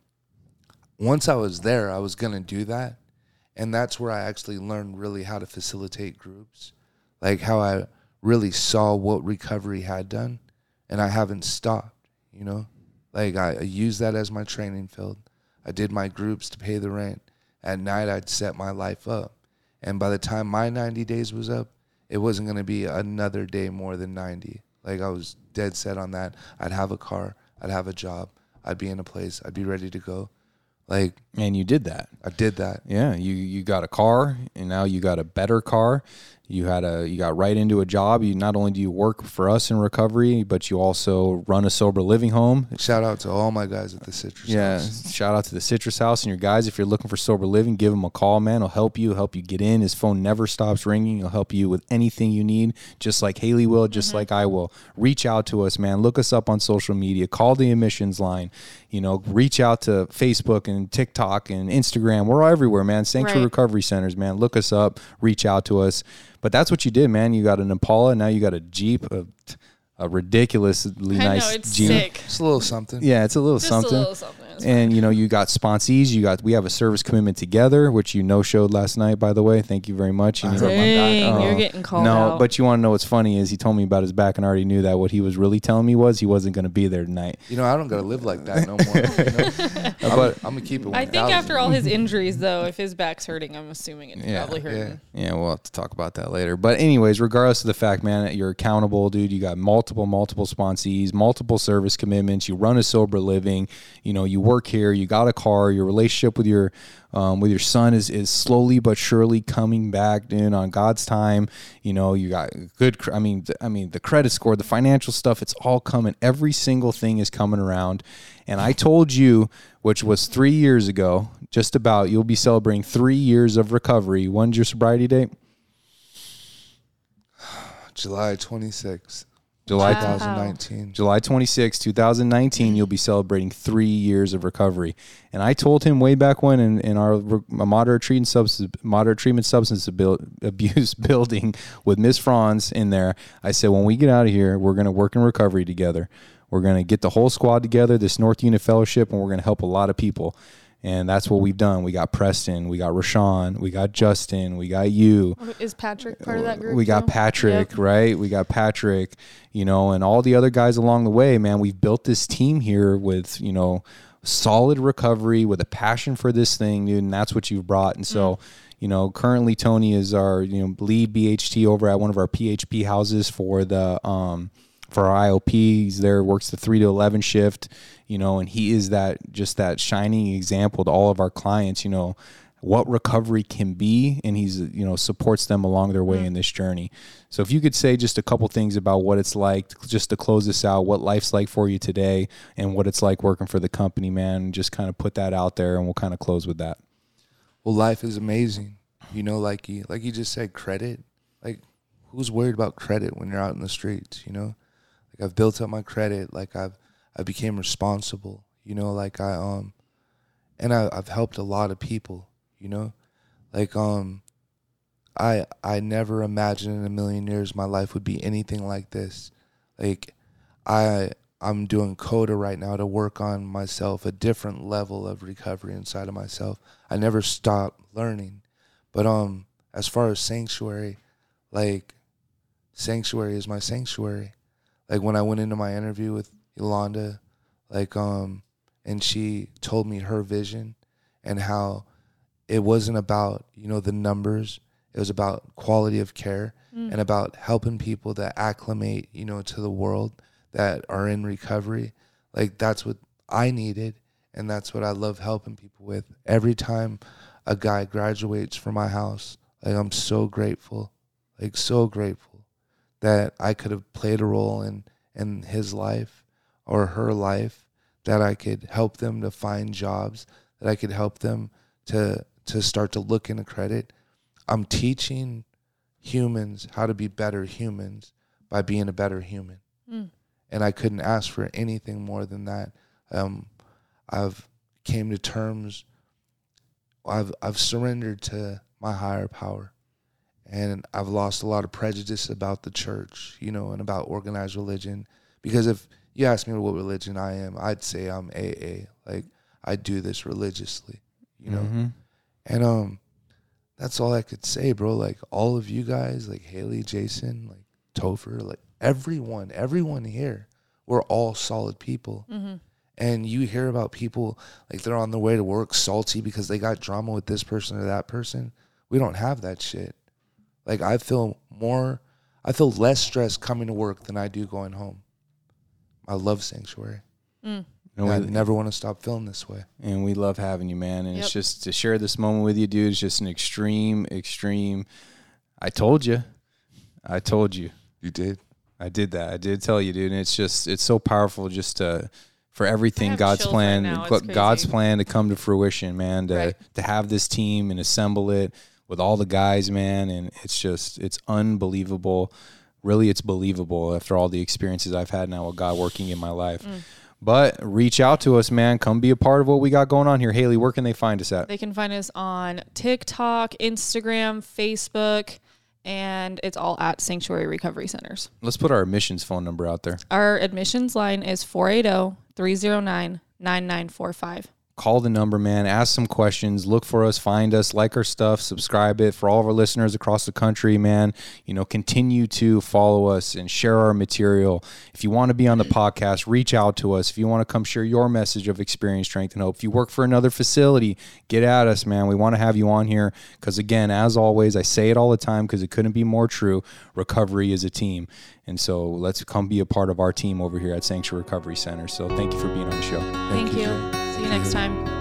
once I was there, I was gonna do that. And that's where I actually learned really how to facilitate groups. Like how I really saw what recovery had done and I haven't stopped, you know? Like I, I used that as my training field. I did my groups to pay the rent. At night I'd set my life up. And by the time my 90 days was up, it wasn't going to be another day more than 90. Like I was dead set on that. I'd have a car, I'd have a job, I'd be in a place, I'd be ready to go. Like And you did that. I did that. Yeah, you you got a car, and now you got a better car. You had a you got right into a job. You not only do you work for us in recovery, but you also run a sober living home. Shout out to all my guys at the Citrus Yeah, House. shout out to the Citrus House and your guys. If you're looking for sober living, give him a call, man. He'll help you, help you get in. His phone never stops ringing. He'll help you with anything you need, just like Haley will, just mm-hmm. like I will. Reach out to us, man. Look us up on social media. Call the admissions line. You know, reach out to Facebook and TikTok and Instagram. We're everywhere, man. Sanctuary Right. Recovery Centers, man. Look us up. Reach out to us. But that's what you did, man. You got an Impala. Now you got a Jeep, a, a ridiculously I nice know it's Jeep. sick. It's a little something. Yeah, it's a little Just something a little something. It's and you know you got sponsees you got we have a service commitment together which you no showed last night by the way thank you very much And, you know, Dang, Oh, you're getting called no out. but you want to know what's funny is he told me about his back and I already knew that what he was really telling me was he wasn't going to be there tonight You know, I don't gotta live like that no more. You know? I'm, But- I'm gonna keep it. I think after all his injuries, though, if his back's hurting, I'm assuming it's Yeah, probably hurting. Yeah, we'll have to talk about that later. But anyways, regardless of the fact, man, you're accountable, dude. You got multiple, multiple sponsees, multiple service commitments. You run a sober living. You know, you work here. You got a car. Your relationship with your um, with your son is is slowly but surely coming back, in On God's time, you know, you got good. I mean, I mean, the credit score, the financial stuff, it's all coming. Every single thing is coming around. And I told you, which was three years ago, just about you'll be celebrating three years of recovery. When's your sobriety date? July 26th, July Wow. 2019. July 26, 2019, you'll be celebrating three years of recovery. And I told him way back when in, in our re- moderate treatment substance moderate treatment substance abuse building with Miss Franz in there, I said, when we get out of here, we're going to work in recovery together. We're going to get the whole squad together, this North Unit Fellowship, and we're going to help a lot of people. And that's what we've done. We got Preston, we got Rashawn, we got Justin, we got you. Is Patrick part of that group? We got? Patrick, Yep. right? We got Patrick, you know, and all the other guys along the way, man. We've built this team here with, you know, solid recovery with a passion for this thing, dude, and that's what you've brought. And so, you know, currently Tony is our, you know, lead BHT over at one of our PHP houses for the um for our IOP. He's there, works the three to eleven shift, you know, and he is that just that shining example to all of our clients, you know. what recovery can be and he's you know supports them along their way Mm. in this journey so if you could say just a couple things about what it's like just to close this out what life's like for you today and what it's like working for the company man just kind of put that out there and we'll kind of close with that Well, life is amazing. You know, like you like you just said, credit. Like, who's worried about credit when you're out in the streets? You know, like I've built up my credit. Like I've I became responsible. You know, like I um, and I, I've helped a lot of people. You know, like um, I I never imagined in a million years my life would be anything like this. Like I I'm doing CoDA right now to work on myself, a different level of recovery inside of myself. I never stop learning. But um as far as sanctuary, like sanctuary is my sanctuary. Like when I went into my interview with Yolanda, like um and she told me her vision and how it wasn't about, you know, the numbers. It was about quality of care and about helping people that acclimate, you know, to the world that are in recovery. Like that's what I needed and that's what I love helping people with. Every time a guy graduates from my house, like I'm so grateful. Like so grateful that I could have played a role in in his life or her life that I could help them to find jobs, that I could help them to to start to look into credit. I'm teaching humans how to be better humans by being a better human. Mm. And I couldn't ask for anything more than that. Um, I've came to terms I've I've surrendered to my higher power. And I've lost a lot of prejudice about the church, you know, and about organized religion. Because if you ask me what religion I am, I'd say I'm AA. Like I do this religiously, you know. Mhm. And um that's all I could say, bro. Like all of you guys, like Haley, Jason, like Topher, like everyone, everyone here, we're all solid people. Mm-hmm. And you hear about people like they're on their way to work salty because they got drama with this person or that person. We don't have that shit. Like I feel more I feel less stressed coming to work than I do going home. I love sanctuary. Mm. And I we- never want to stop feeling this way. and we love having you, man. And it's just to share this moment with you, dude. It's just an extreme, extreme. I told you, I told you, You did. I did that. I did tell you, dude. And it's just, it's so powerful, just to for everything God's plan, right now. Go- It's God's plan to come to fruition, man. To Right. to have this team and assemble it with all the guys, man. And it's just, it's unbelievable. Really, it's believable after all the experiences I've had now with God working in my life. Mm. But reach out to us, man. Come be a part of what we got going on here. Haley, where can they find us at? They can find us on TikTok, Instagram, Facebook, and it's all at Sanctuary Recovery Centers. Let's put our admissions phone number out there. Our admissions line is 480 309 9945. Call the number, man. Ask some questions. Look for us. Find us. Like our stuff. Subscribe it. For all of our listeners across the country, man, you know, continue to follow us and share our material. If you want to be on the podcast, reach out to us. If you want to come share your message of experience, strength, and hope. If you work for another facility, get at us, man. We want to have you on here because, again, as always, I say it all the time because it couldn't be more true. Recovery is a team. And so let's come be a part of our team over here at Sanctuary Recovery Center. So thank you for being on the show. Thank, you, you. You Thank next time.